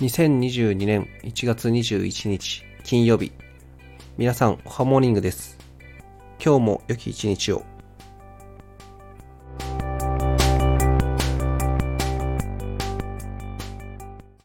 2022年1月21日金曜日。皆さん、おはモーニングです。今日も良き一日を。